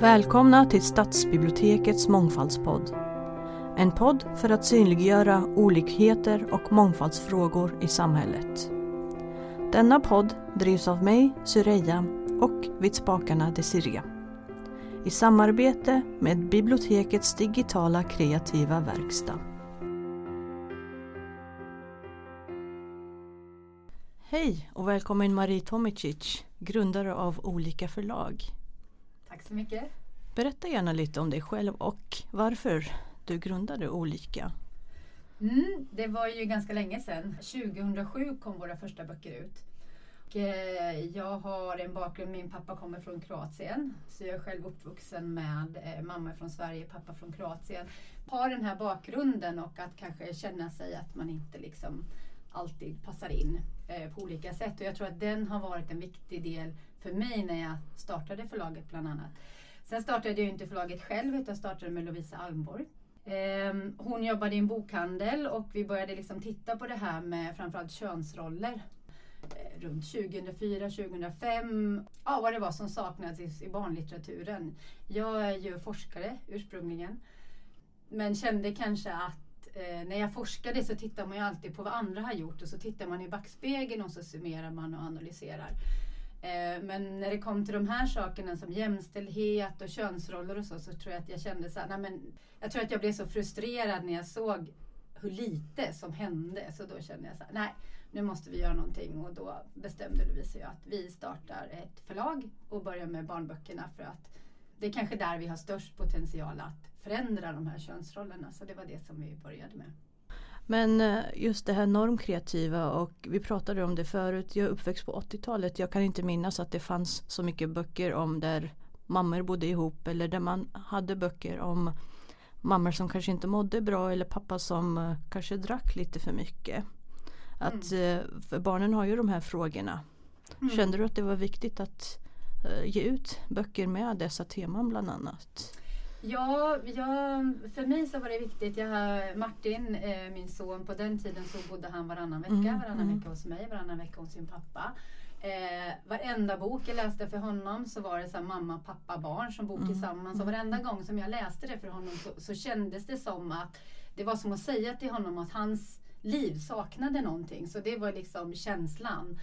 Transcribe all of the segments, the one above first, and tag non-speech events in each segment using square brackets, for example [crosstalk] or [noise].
Välkomna till Stadsbibliotekets mångfaldspodd. En podd för att synliggöra olikheter och mångfaldsfrågor i samhället. Denna podd drivs av mig, Syreja, och vid spakarna Desiree. I samarbete med bibliotekets digitala kreativa verkstad. Hej och välkommen Marie Tomicic, grundare av olika förlag. Tack så mycket. Berätta gärna lite om dig själv och varför du grundade Olika. Mm, det var ju ganska länge sedan. 2007 kom våra första böcker ut. Och, eh, jag har en bakgrund, min pappa kommer från Kroatien. Så jag är själv uppvuxen med eh, mamma från Sverige, pappa från Kroatien. Har den här bakgrunden och att kanske känna sig att man inte liksom alltid passar in eh, på olika sätt. Och jag tror att den har varit en viktig del för mig när jag startade förlaget bland annat. Sen startade jag inte förlaget själv utan startade med Lovisa Almborg. Ehm, hon jobbade i en bokhandel och vi började liksom titta på det här med framförallt könsroller. Eh, runt 2004-2005, ja vad det var som saknades i barnlitteraturen. Jag är ju forskare ursprungligen. Men kände kanske att eh, när jag forskade så tittar man ju alltid på vad andra har gjort och så tittar man i backspegeln och så summerar man och analyserar. Eh, men när det kom till de här sakerna som jämställdhet och könsroller och så, så tror jag att jag kände så här, nej men, jag tror att jag blev så frustrerad när jag såg hur lite som hände. Så då kände jag så här, nej, nu måste vi göra någonting. Och då bestämde Lovisa och jag att vi startar ett förlag och börjar med barnböckerna för att det är kanske där vi har störst potential att förändra de här könsrollerna. Så det var det som vi började med. Men eh, just det här normkreativa och vi pratade om det förut. Jag är uppväxt på 80-talet. Jag kan inte minnas att det fanns så mycket böcker om där mammor bodde ihop eller där man hade böcker om mammor som kanske inte mådde bra eller pappa som eh, kanske drack lite för mycket. Att, mm. Eh, barnen har ju de här frågorna. Mm. Kände du att det var viktigt att ge ut böcker med dessa teman bland annat? Ja, ja, för mig så var det viktigt. Jag har Martin, eh, min son, på den tiden så bodde han varannan vecka. Mm, varannan mm. vecka hos mig, varannan vecka hos sin pappa. Eh, varenda bok jag läste för honom så var det så mamma, pappa, barn som bor mm, tillsammans. Och mm. varenda gång som jag läste det för honom så, så kändes det som att det var som att säga till honom att hans liv saknade någonting. Så det var liksom känslan.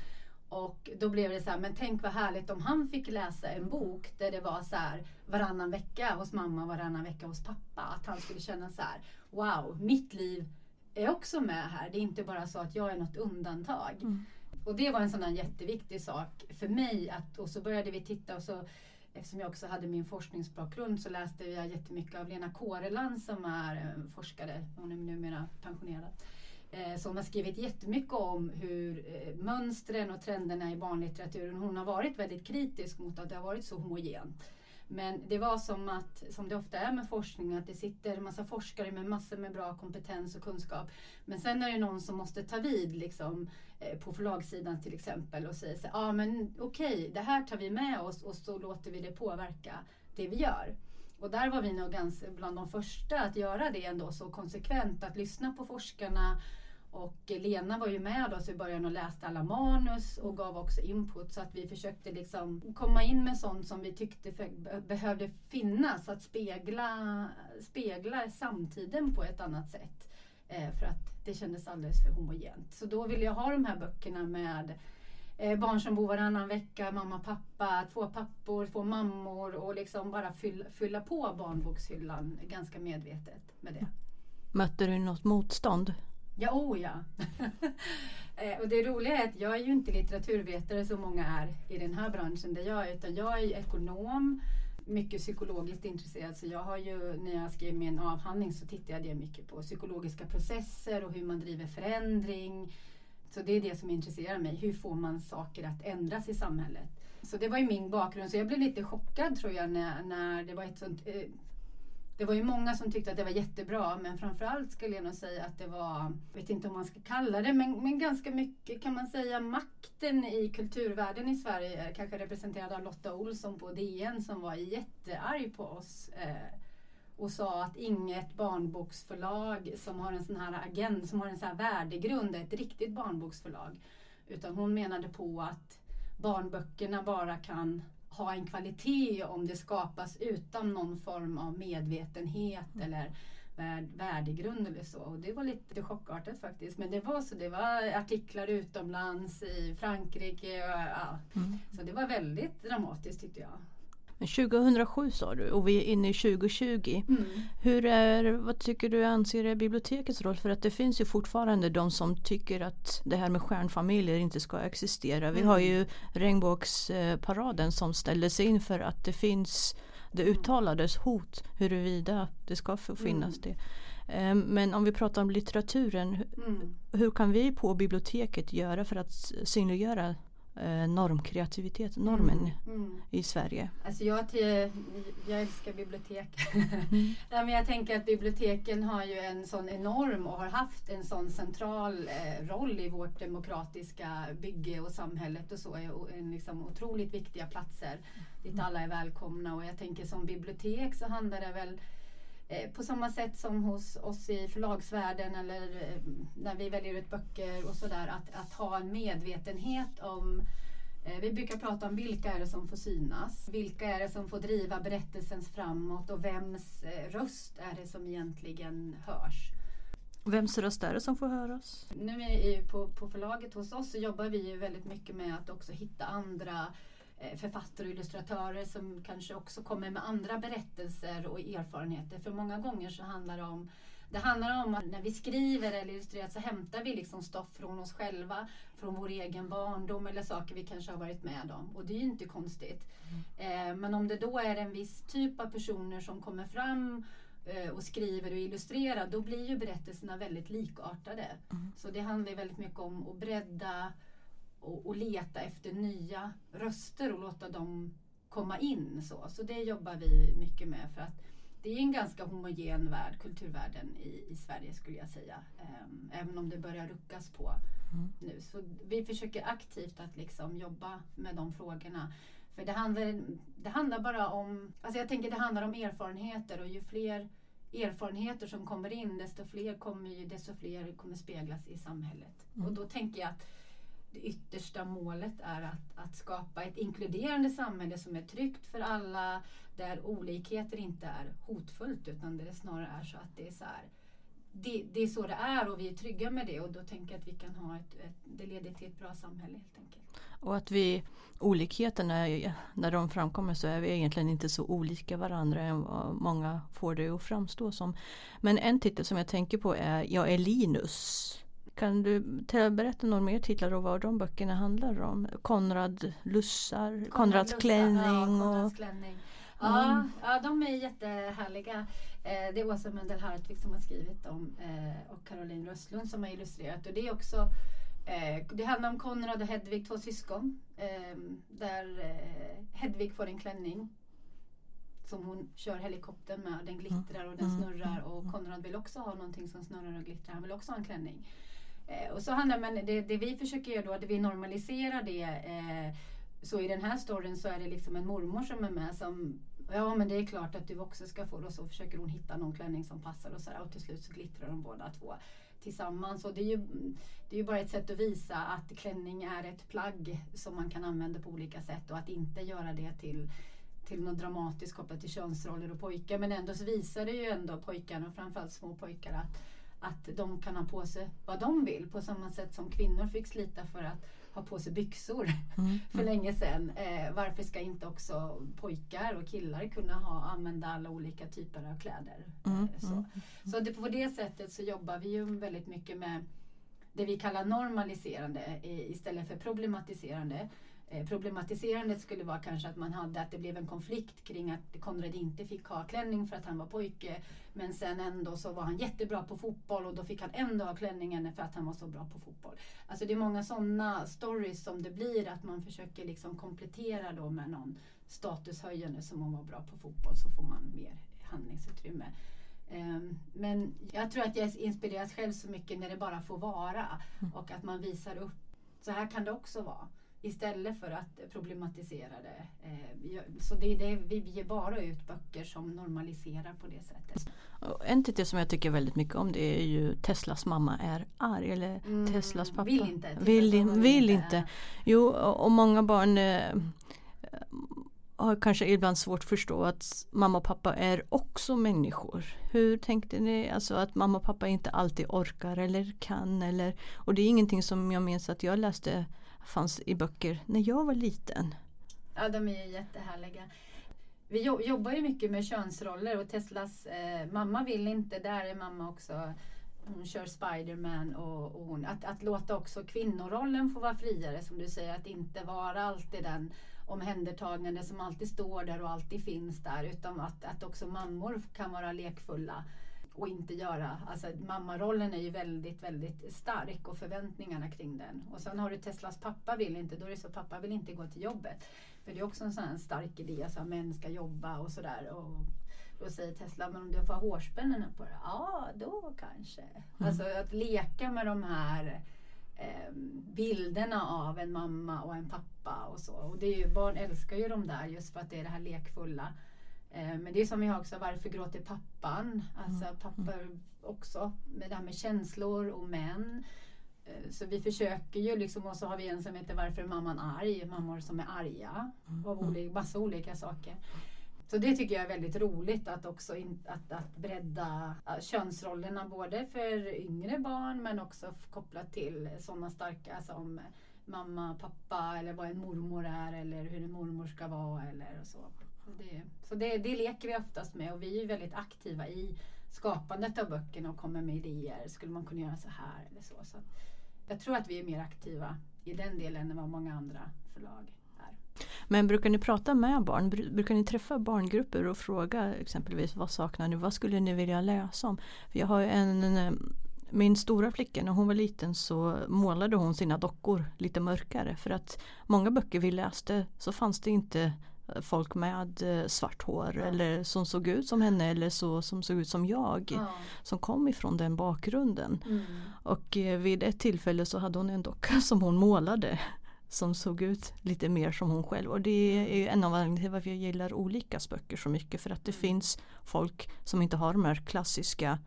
Och då blev det så här, men tänk vad härligt om han fick läsa en bok där det var så här varannan vecka hos mamma, varannan vecka hos pappa. Att han skulle känna så här, wow, mitt liv är också med här. Det är inte bara så att jag är något undantag. Mm. Och det var en sån här jätteviktig sak för mig. Att, och så började vi titta och så Eftersom jag också hade min forskningsbakgrund så läste jag jättemycket av Lena Kåreland som är forskare. Hon är numera pensionerad eh, som har skrivit jättemycket om hur eh, mönstren och trenderna i barnlitteraturen, hon har varit väldigt kritisk mot att det har varit så homogent. Men det var som att, som det ofta är med forskning, att det sitter en massa forskare med massor med bra kompetens och kunskap. Men sen är det någon som måste ta vid liksom, eh, på förlagssidan till exempel och säga så ja ah, men okej, okay, det här tar vi med oss och så låter vi det påverka det vi gör. Och där var vi nog ganska bland de första att göra det ändå så konsekvent, att lyssna på forskarna och Lena var ju med oss i början och läste alla manus och gav också input så att vi försökte liksom komma in med sånt som vi tyckte för, behövde finnas, att spegla, spegla samtiden på ett annat sätt. Eh, för att det kändes alldeles för homogent. Så då ville jag ha de här böckerna med eh, barn som bor varannan vecka, mamma, pappa, två pappor, två mammor och liksom bara fylla, fylla på barnbokshyllan ganska medvetet med det. Mötte du något motstånd? Ja, oh ja. [laughs] Eh, och det roliga är att jag är ju inte litteraturvetare som många är i den här branschen där jag är, utan jag är ekonom, mycket psykologiskt intresserad. Så jag har ju, när jag skrev min avhandling så tittade jag mycket på psykologiska processer och hur man driver förändring. Så det är det som intresserar mig. Hur får man saker att ändras i samhället? Så det var ju min bakgrund. Så jag blev lite chockad tror jag när, när det var ett sånt eh, det var ju många som tyckte att det var jättebra men framförallt skulle jag nog säga att det var, jag vet inte om man ska kalla det, men, men ganska mycket kan man säga makten i kulturvärlden i Sverige, kanske representerad av Lotta Olsson på DN som var jättearg på oss eh, och sa att inget barnboksförlag som har en sån här agent, som har en sån här värdegrund är ett riktigt barnboksförlag. Utan hon menade på att barnböckerna bara kan ha en kvalitet om det skapas utan någon form av medvetenhet mm. eller värd, värdegrund eller så. Och det var lite chockartat faktiskt. Men det var så. Det var artiklar utomlands i Frankrike. Och, ja. Mm. Så det var väldigt dramatiskt tyckte jag. 2007 sa du och vi är inne i 2020. Mm. Hur är, vad tycker du anser är bibliotekets roll? För att det finns ju fortfarande de som tycker att det här med stjärnfamiljer inte ska existera. Vi mm. har ju regnbågsparaden som ställde sig in för att det finns det mm. uttalades hot huruvida det ska få finnas mm. det. Ehm, men om vi pratar om litteraturen, mm. hur kan vi på biblioteket göra för att synliggöra eh, normkreativitet, normen mm, mm. i Sverige. Alltså jag, jag älskar bibliotek. [laughs] Mm. men jag tänker att biblioteken har ju en sån enorm och har haft en sån central eh, roll i vårt demokratiska bygge och samhället och så. Är en liksom otroligt viktiga platser dit mm. alla är välkomna och jag tänker som bibliotek så handlar det väl på samma sätt som hos oss i förlagsvärlden eller eh, när vi väljer ut böcker och sådär. Att, att ha en medvetenhet om eh, vi brukar prata om vilka är det som får synas? Vilka är det som får driva berättelsen framåt och vems röst är det som egentligen hörs? Vems röst är det som får höras? Nu är på, på förlaget hos oss så jobbar vi ju väldigt mycket med att också hitta andra Eh, författare och illustratörer som kanske också kommer med andra berättelser och erfarenheter. För många gånger så handlar det om det handlar om att när vi skriver eller illustrerar så hämtar vi liksom stoff från oss själva, från vår egen barndom eller saker vi kanske har varit med om. Och det är ju inte konstigt. Mm. Eh, men om det då är en viss typ av personer som kommer fram eh, och skriver och illustrerar, då blir ju berättelserna väldigt likartade. Mm. Så det handlar väldigt mycket om att bredda och, och leta efter nya röster och låta dem komma in. Så, så det jobbar vi mycket med för att det är en ganska homogen värld, kulturvärlden i, i Sverige skulle jag säga. Um, även om det börjar ruckas på mm. nu. Så vi försöker aktivt att liksom jobba med de frågorna. För det handlar, det handlar bara om, alltså jag tänker det handlar om erfarenheter och ju fler erfarenheter som kommer in desto fler kommer, ju, desto fler kommer speglas i samhället. Mm. Och då tänker jag att det yttersta målet är att, att skapa ett inkluderande samhälle som är tryggt för alla, där olikheter inte är hotfullt utan det snarare är så att det är så här, det, det, är så det är och vi är trygga med det och då tänker jag att vi kan ha ett, ett det leder till ett bra samhälle helt enkelt. Och att vi olikheterna när de framkommer så är vi egentligen inte så olika varandra än vad många får det att framstå som. Men en titel som jag tänker på är Jag är Linus kan du berätta några mer titlar och vad de böckerna handlar om? Konrad Lussar, Konrad Konrads Lussar, klänning. Ja, och, klänning. Ja, mm. ja, de är jättehärliga. Eh, det är Åsa Mendel Hartvig som har skrivit dem eh, och Caroline Röstlund som har illustrerat. Och det är också eh, det handlar om Konrad och Hedvig, två syskon. Där Hedvig får en klänning som hon kör helikoptern med. Den glittrar och den mm. snurrar och mm. Konrad vill också ha någonting som snurrar och glittrar. Han vill också ha en klänning. Eh, och så handlar men det, det, vi försöker göra då, att vi normaliserar det. Eh, så i den här storyn så är det liksom en mormor som är med som Ja men det är klart att du också ska få det och så försöker hon hitta någon klänning som passar och så här, och till slut så glittrar de båda två tillsammans. Och det är ju, det är ju bara ett sätt att visa att klänning är ett plagg som man kan använda på olika sätt och att inte göra det till till något dramatiskt kopplat till könsroller och pojkar men ändå så visar det ju ändå pojkarna och framförallt små pojkar att att de kan ha på sig vad de vill på samma sätt som kvinnor fick slita för att ha på sig byxor mm. [laughs] för länge sedan. Eh, varför ska inte också pojkar och killar kunna ha, använda alla olika typer av kläder? Mm. Eh, så mm. så det, på det sättet så jobbar vi ju väldigt mycket med det vi kallar normaliserande istället för problematiserande. Eh, problematiserandet skulle vara kanske att man hade att det blev en konflikt kring att Konrad inte fick ha klänning för att han var pojke. Men sen ändå så var han jättebra på fotboll och då fick han ändå ha klänningen för att han var så bra på fotboll. Alltså det är många sådana stories som det blir att man försöker liksom komplettera då med någon statushöjande som om man var bra på fotboll så får man mer handlingsutrymme. Um, men jag tror att jag inspireras själv så mycket när det bara får vara mm. och att man visar upp. Så här kan det också vara istället för att problematisera det. Eh, så det är det, vi ger bara ut böcker som normaliserar på det sättet. En titel som jag tycker väldigt mycket om det är ju Teslas mamma är arg. Eller mm, Teslas pappa vill inte. Vill, vill, vill inte. inte. Jo, och många barn eh, har kanske ibland svårt att förstå att mamma och pappa är också människor. Hur tänkte ni? Alltså att mamma och pappa inte alltid orkar eller kan eller och det är ingenting som jag minns att jag läste fanns i böcker när jag var liten. Ja, de är jättehärliga. Vi jobbar ju mycket med könsroller och Teslas eh, mamma vill inte, där är mamma också hon kör Spiderman och, och hon, att, att låta också kvinnorollen få vara friare som du säger, att inte vara alltid den omhändertagande som alltid står där och alltid finns där utan att, att också mammor kan vara lekfulla och inte göra, alltså mammarollen är ju väldigt, väldigt stark och förväntningarna kring den. Och sen har du Teslas pappa vill inte, då är det så pappa vill inte gå till jobbet. För det är också en sån här stark idé, alltså att män ska jobba och sådär. Och då säger Tesla, men om du får hårspännen på det, ja då kanske. Mm. Alltså att leka med de här eh, bilderna av en mamma och en pappa och så. Och det är ju, barn älskar ju de där just för att det är det här lekfulla. Eh, men det är som vi har också, varför gråter pappan? Alltså mm. pappor också, med det här med känslor och män. Eh, så vi försöker ju liksom, och så har vi en som heter Varför är mamman arg? Mammor som är arga. Mm. Av olika, massa olika saker. Så det tycker jag är väldigt roligt att också in, att, att bredda könsrollerna både för yngre barn men också kopplat till sådana starka som mamma, pappa eller vad en mormor är eller hur en mormor ska vara eller så. Det, så det, det leker vi oftast med och vi är väldigt aktiva i skapandet av böckerna och kommer med idéer. Skulle man kunna göra så här eller så. så jag tror att vi är mer aktiva i den delen än vad många andra förlag är. men brukar ni prata med barn? Brukar ni träffa barngrupper och fråga exempelvis vad saknar ni? Vad skulle ni vilja läsa om? För jag har en, en eh, min stora flicka när hon var liten så målade hon sina dockor lite mörkare för att många böcker vi läste så fanns det inte folk med eh, svart hår ja. eller som såg ut som henne eller så som såg ut som jag ja. som kom ifrån den bakgrunden. Mm. Och eh, vid ett tillfälle så hade hon en docka [laughs] som hon målade som såg ut lite mer som hon själv. Och det är en av anledningarna till varför jag gillar olika böcker så mycket. För att det mm. finns folk som inte har de här klassiska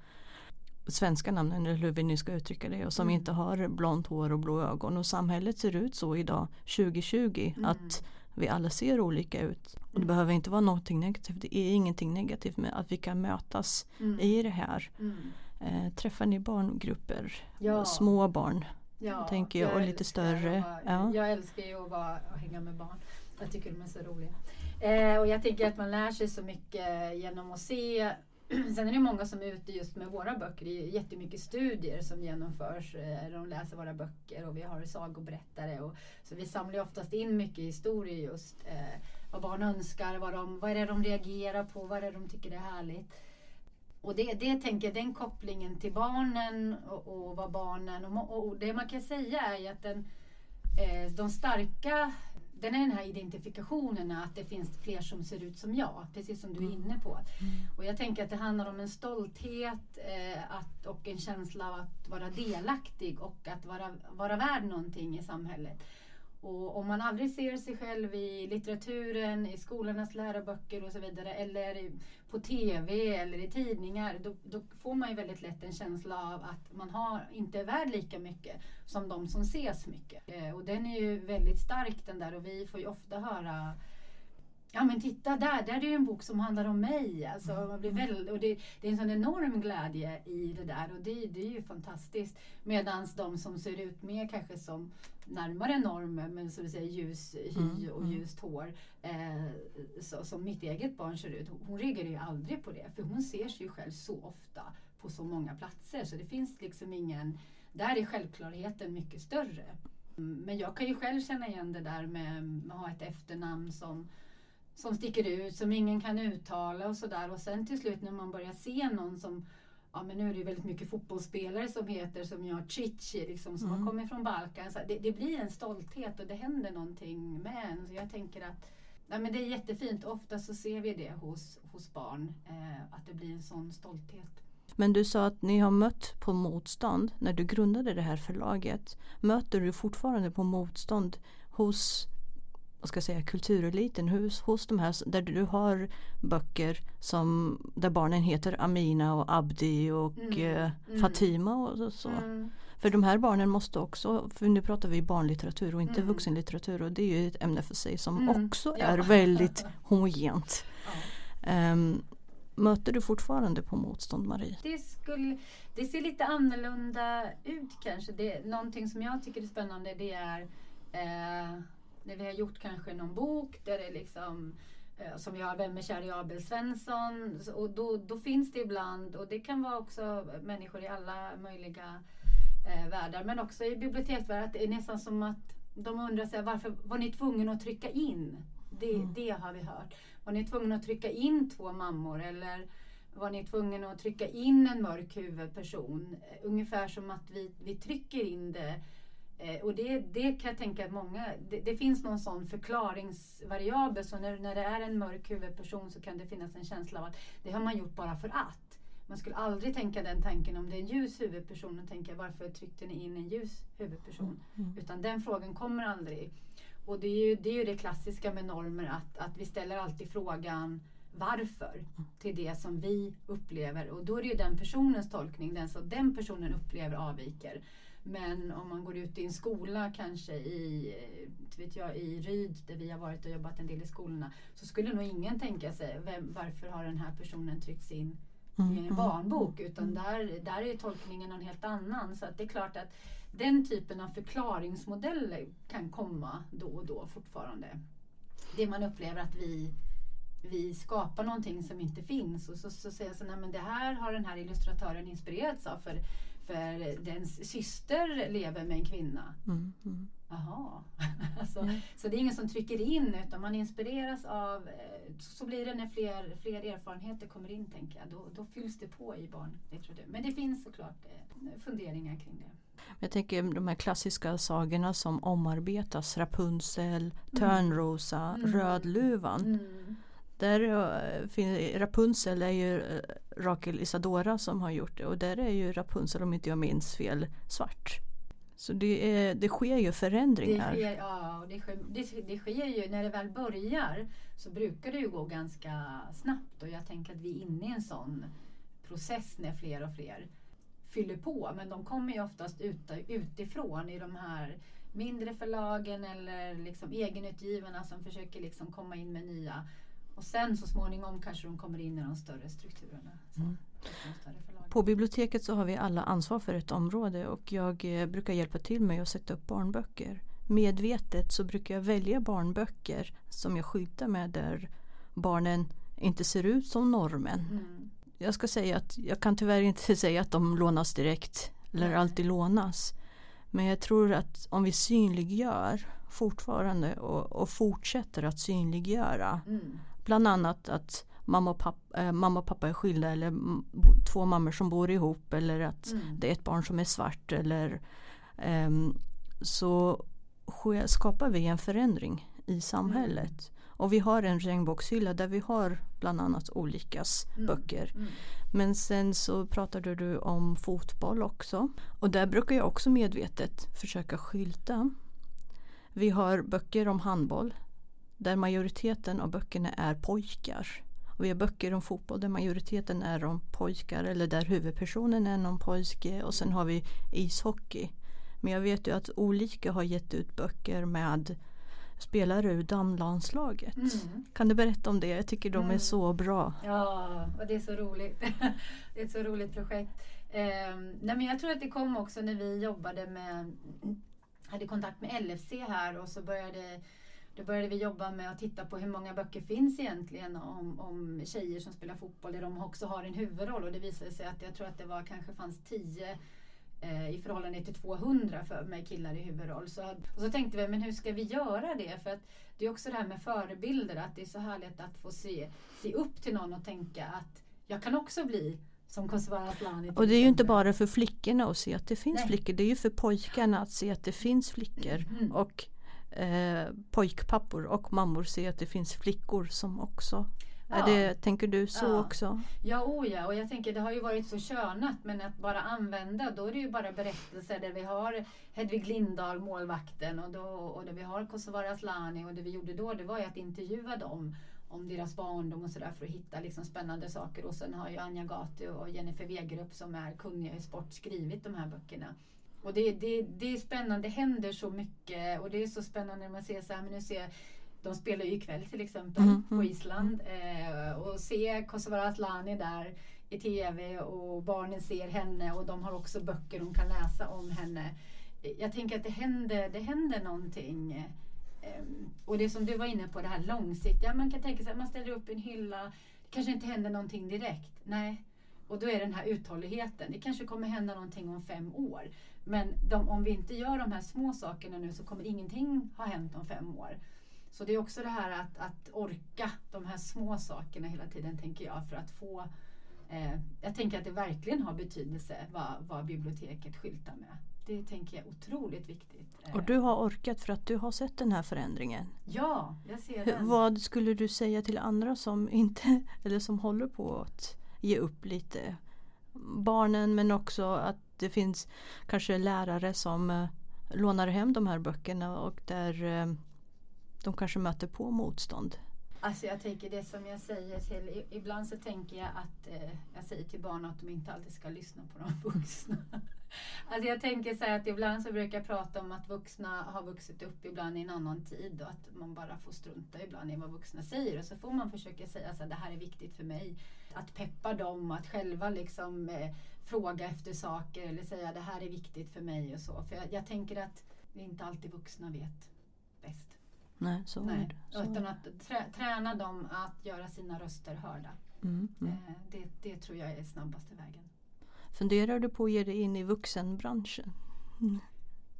svenska namnen eller hur vi nu ska uttrycka det och som mm. inte har blont hår och blå ögon och samhället ser ut så idag 2020 mm. att vi alla ser olika ut. Och det mm. behöver inte vara någonting negativt. Det är ingenting negativt med att vi kan mötas mm. i det här. Mm. Eh, träffar ni barngrupper? Ja. Små barn? Ja, tänker jag, och lite större. Vara, ja. Jag älskar ju att vara, och hänga med barn. Jag tycker de är så roliga. Eh, och jag tänker att man lär sig så mycket genom att se [clears throat] Sen är det många som är ute just med våra böcker. Det är jättemycket studier som genomförs. Eh, de läser våra böcker och vi har sagoberättare. Och, så vi samlar oftast in mycket historier just. Eh, vad barn önskar, vad, de, vad är det de reagerar på, vad är det de tycker är härligt. Och det, det tänker jag, den kopplingen till barnen och, och vad barnen... Och, och, det man kan säga är att den, eh, de starka den är den här identifikationen att det finns fler som ser ut som jag, precis som du är mm. inne på. Mm. Och jag tänker att det handlar om en stolthet eh, att, och en känsla av att vara delaktig och att vara, vara värd någonting i samhället. Och om man aldrig ser sig själv i litteraturen, i skolornas läroböcker och så vidare eller på TV eller i tidningar då, då, får man ju väldigt lätt en känsla av att man har, inte är värd lika mycket som de som ses mycket. Eh, och den är ju väldigt stark den där och vi får ju ofta höra Ja men titta där, där är det en bok som handlar om mig. Alltså, mm. man blir väl, och det, det, är en sån enorm glädje i det där och det, det är ju fantastiskt. Medan de som ser ut mer kanske som närmare normen, men som du säger ljus hy mm, och mm. ljust hår. Eh, så, som mitt eget barn ser ut. Hon reagerar ju aldrig på det för hon ser sig ju själv så ofta på så många platser så det finns liksom ingen, där är självklarheten mycket större. Men jag kan ju själv känna igen det där med att ha ett efternamn som som sticker ut, som ingen kan uttala och sådär. Och sen till slut när man börjar se någon som Ja men nu är det ju väldigt mycket fotbollsspelare som heter som jag Chichi liksom som mm. har kommit från Balkan. Så det, det, blir en stolthet och det händer någonting med en. Så jag tänker att ja, men det är jättefint. Ofta så ser vi det hos, hos barn. Eh, att det blir en sån stolthet. Men du sa att ni har mött på motstånd när du grundade det här förlaget. Möter du fortfarande på motstånd hos vad ska jag säga, kultureliten hos, hos de här där du har böcker som där barnen heter Amina och Abdi och mm, eh, mm. Fatima och så. Mm. För de här barnen måste också, för nu pratar vi barnlitteratur och inte Mm. vuxenlitteratur och det är ju ett ämne för sig som Mm, också ja. är väldigt [laughs] homogent. Ja. Ehm, möter du fortfarande på motstånd Marie? Det, skulle, det ser lite annorlunda ut kanske. Det, någonting som jag tycker är spännande det är eh, när vi har gjort kanske någon bok där det liksom eh, som vi har Vem är kär i Abel Svensson? Och då, då finns det ibland, och det kan vara också människor i alla möjliga eh, världar, men också i biblioteksvärlden, att det är nästan som att de undrar sig varför var ni tvungna att trycka in? Det, Mm. det har vi hört. Var ni tvungna att trycka in två mammor eller var ni tvungna att trycka in en mörk huvudperson? Eh, Ungefär som att vi, vi trycker in det. Eh, och det, det kan jag tänka att många, det, det finns någon sån förklaringsvariabel. Så när, när det är en mörk huvudperson så kan det finnas en känsla av att det har man gjort bara för att. Man skulle aldrig tänka den tanken om det är en ljus huvudperson och tänka varför tryckte ni in en ljus huvudperson? Mm. Utan den frågan kommer aldrig. Och det är ju det, är ju det klassiska med normer att, att vi ställer alltid frågan varför till det som vi upplever. Och då är det ju den personens tolkning, den som den personen upplever avviker. Men om man går ut i en skola kanske i, eh, vet jag, i Ryd där vi har varit och jobbat en del i skolorna så skulle nog ingen tänka sig vem, varför har den här personen tryckts in Mm, i en mm, barnbok? Utan där, där är tolkningen en helt annan. Så det är klart att den typen av förklaringsmodeller kan komma då och då fortfarande. Det man upplever att vi, vi skapar någonting som inte finns. Och så, så säger jag så, nej men det här har den här illustratören inspirerats av. För, för dens syster lever med en kvinna. Mm, mm. Jaha. [laughs] alltså, Ja. Så det är ingen som trycker in utan man inspireras av, eh, så blir det när fler, fler erfarenheter kommer in tänker jag. Då, då fylls det på i barnlitteratur. Men det finns såklart eh, funderingar kring det. Jag tänker de här klassiska sagorna som omarbetas, Rapunzel, Törnrosa, Mm. Rödluvan. Där eh, Rapunzel är ju eh, Rakel Isadora som har gjort det och där är ju Rapunzel om inte jag minns fel svart. Så det, är, det sker ju Det förändringar. sker, ja, det, sker, det, det sker ju, när det väl börjar så brukar det ju gå ganska snabbt och jag tänker att vi är inne i en sån process när fler och fler fyller på. Men de kommer ju oftast ut, utifrån i de här mindre förlagen eller liksom egenutgivarna som försöker liksom komma in med nya. Och sen så småningom kanske de kommer in i de större strukturerna. Så, Mm. större. På biblioteket så har vi alla ansvar för ett område och jag eh, brukar hjälpa till med att sätta upp barnböcker. Medvetet så brukar jag välja barnböcker som jag skyltar med där barnen inte ser ut som normen. Mm. Jag ska säga att jag kan tyvärr inte [laughs] säga att de lånas direkt eller Nej. alltid lånas. Men jag tror att om vi synliggör fortfarande och, och fortsätter att synliggöra Mm. Bland annat att mamma och, pappa, eh, mamma och pappa är skilda eller mm, två mammor som bor ihop eller att Mm. det är ett barn som är svart eller ehm, så skapar vi en förändring i samhället. Och vi har en regnbågshylla där vi har bland annat olikas Mm. böcker. Mm. Men sen så pratade du om fotboll också. Och där brukar jag också medvetet försöka skylta. Vi har böcker om handboll där majoriteten av böckerna är pojkar. Och vi har böcker om fotboll där majoriteten är om pojkar eller där huvudpersonen är någon pojke. Och sen har vi ishockey. Men jag vet ju att olika har gett ut böcker med spelare ur damlandslaget. Mm. Kan du berätta om det? Jag tycker de är Mm. så bra. Ja, och det är så roligt. [laughs] det är ett så roligt projekt. Ehm, nej men jag tror att det kom också när vi jobbade med, hade kontakt med LFC här och så började då började vi jobba med att titta på hur många böcker finns egentligen om, om tjejer som spelar fotboll där de också har en huvudroll och det visade sig att jag tror att det var kanske fanns 10 eh, i förhållande till 200 för med killar i huvudroll. Så, och så tänkte vi, men hur ska vi göra det? För att det är också det här med förebilder, att det är så härligt att få se, se upp till någon och tänka att jag kan också bli som Kosovare Asllani. Och det är ju inte bara för flickorna att se att det finns Nej. flickor. Det är ju för pojkarna att se att det finns flickor. Mm. Och eh, pojkpappor och mammor se att det finns flickor som också. Är Ja. det, tänker du så Ja. också? Ja, oh ja, och jag tänker det har ju varit så könat men att bara använda då är det ju bara berättelser där vi har Hedvig Lindahl, målvakten och, då, och där vi har Kosovare Asllani och det vi gjorde då det var ju att intervjua dem om deras barndom och sådär för att hitta liksom spännande saker och sen har ju Anja Gatu och Jennifer Wegerup som är kunniga i sport skrivit de här böckerna. Och det, det, det är spännande, det händer så mycket och det är så spännande när man ser så här, men nu ser de spelar ju ikväll till exempel Mm, på mm. Island eh, och se Kosovare Asllani där i TV och barnen ser henne och de har också böcker de kan läsa om henne. Jag tänker att det händer, det händer någonting. Ehm, och det som du var inne på, det här långsiktiga. Man kan tänka sig att man ställer upp en hylla, det kanske inte händer någonting direkt. Nej. Och då är den här uthålligheten. Det kanske kommer hända någonting om fem år. Men de, om vi inte gör de här små sakerna nu så kommer ingenting ha hänt om fem år. Så det är också det här att, att orka de här små sakerna hela tiden tänker jag för att få eh, Jag tänker att det verkligen har betydelse vad, vad biblioteket skyltar med. Det tänker jag är otroligt viktigt. Eh, Och du har orkat för att du har sett den här förändringen. Ja, jag ser den. Vad skulle du säga till andra som inte [laughs] eller som håller på att ge upp lite? Barnen men också att det finns kanske lärare som eh, lånar hem de här böckerna och där eh, de kanske möter på motstånd. Alltså jag tänker det som jag säger till, ibland så tänker jag att eh, jag säger till barn att de inte alltid ska lyssna på de [laughs] vuxna. alltså jag tänker så här att ibland så brukar jag prata om att vuxna har vuxit upp ibland i en annan tid och att man bara får strunta ibland i vad vuxna säger och så får man försöka säga så här, det här är viktigt för mig. Att peppa dem, att själva liksom eh, fråga efter saker eller säga det här är viktigt för mig och så. För jag, jag tänker att det är inte alltid vuxna vet bäst. Nej, så Nej. Så utan att trä, träna dem att göra sina röster hörda. Mm, mm. Eh, det, det tror jag är snabbaste vägen. Funderar du på att ge dig in i vuxenbranschen? Mm.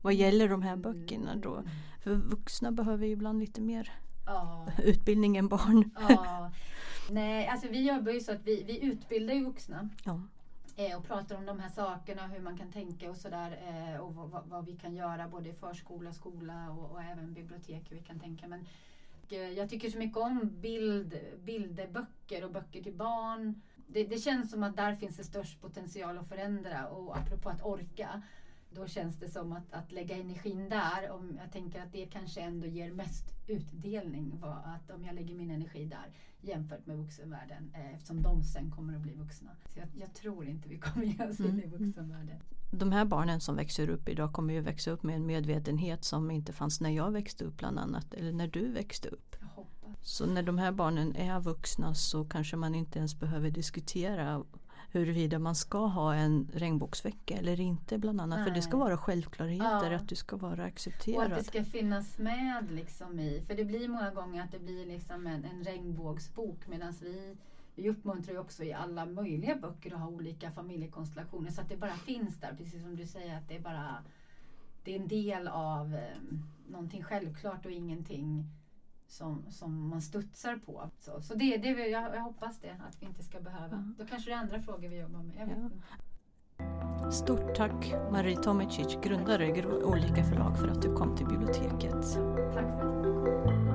Vad gäller de här böckerna då? Mm. För vuxna behöver ju ibland lite mer Ja, [laughs] utbildning än barn. ja. Nej, alltså vi jobbar ju så att vi, vi utbildar ju vuxna. Ja eh, och pratar om de här sakerna, hur man kan tänka och sådär eh, och vad, vad, vi kan göra både i förskola, skola och, och även bibliotek hur vi kan tänka. Men eh, jag tycker så mycket om bild, bilderböcker och böcker till barn. Det, det känns som att där finns det störst potential att förändra och apropå att orka då känns det som att, att lägga energin där, om jag tänker att det kanske ändå ger mest utdelning. Vad, att om jag lägger min energi där jämfört med vuxenvärlden eh, eftersom de sen kommer att bli vuxna. Så jag, jag tror inte vi kommer ge oss in i Mm. vuxenvärlden. De här barnen som växer upp idag kommer ju växa upp med en medvetenhet som inte fanns när jag växte upp bland annat. Eller när du växte upp. Jag hoppas. Så när de här barnen är vuxna så kanske man inte ens behöver diskutera huruvida man ska ha en regnbågsvecka eller inte bland annat. För det ska Nej. vara självklarheter, Ja. att du ska vara Och att accepterad. det ska finnas med liksom i, för det blir många gånger att det blir liksom en, en regnbågsbok medan vi vi uppmuntrar ju också i alla möjliga böcker att ha olika familjekonstellationer så att det bara finns där, precis som du säger att det är bara det är en del av eh, någonting självklart och ingenting som, som man studsar på. Så, så det, det, jag, jag hoppas det, att vi inte ska behöva. Mm. Då kanske det är andra frågor vi jobbar med. Ja. Stort tack Marie Tomicic, grundare av Olika förlag, för att du kom till biblioteket. Tack för att du kom.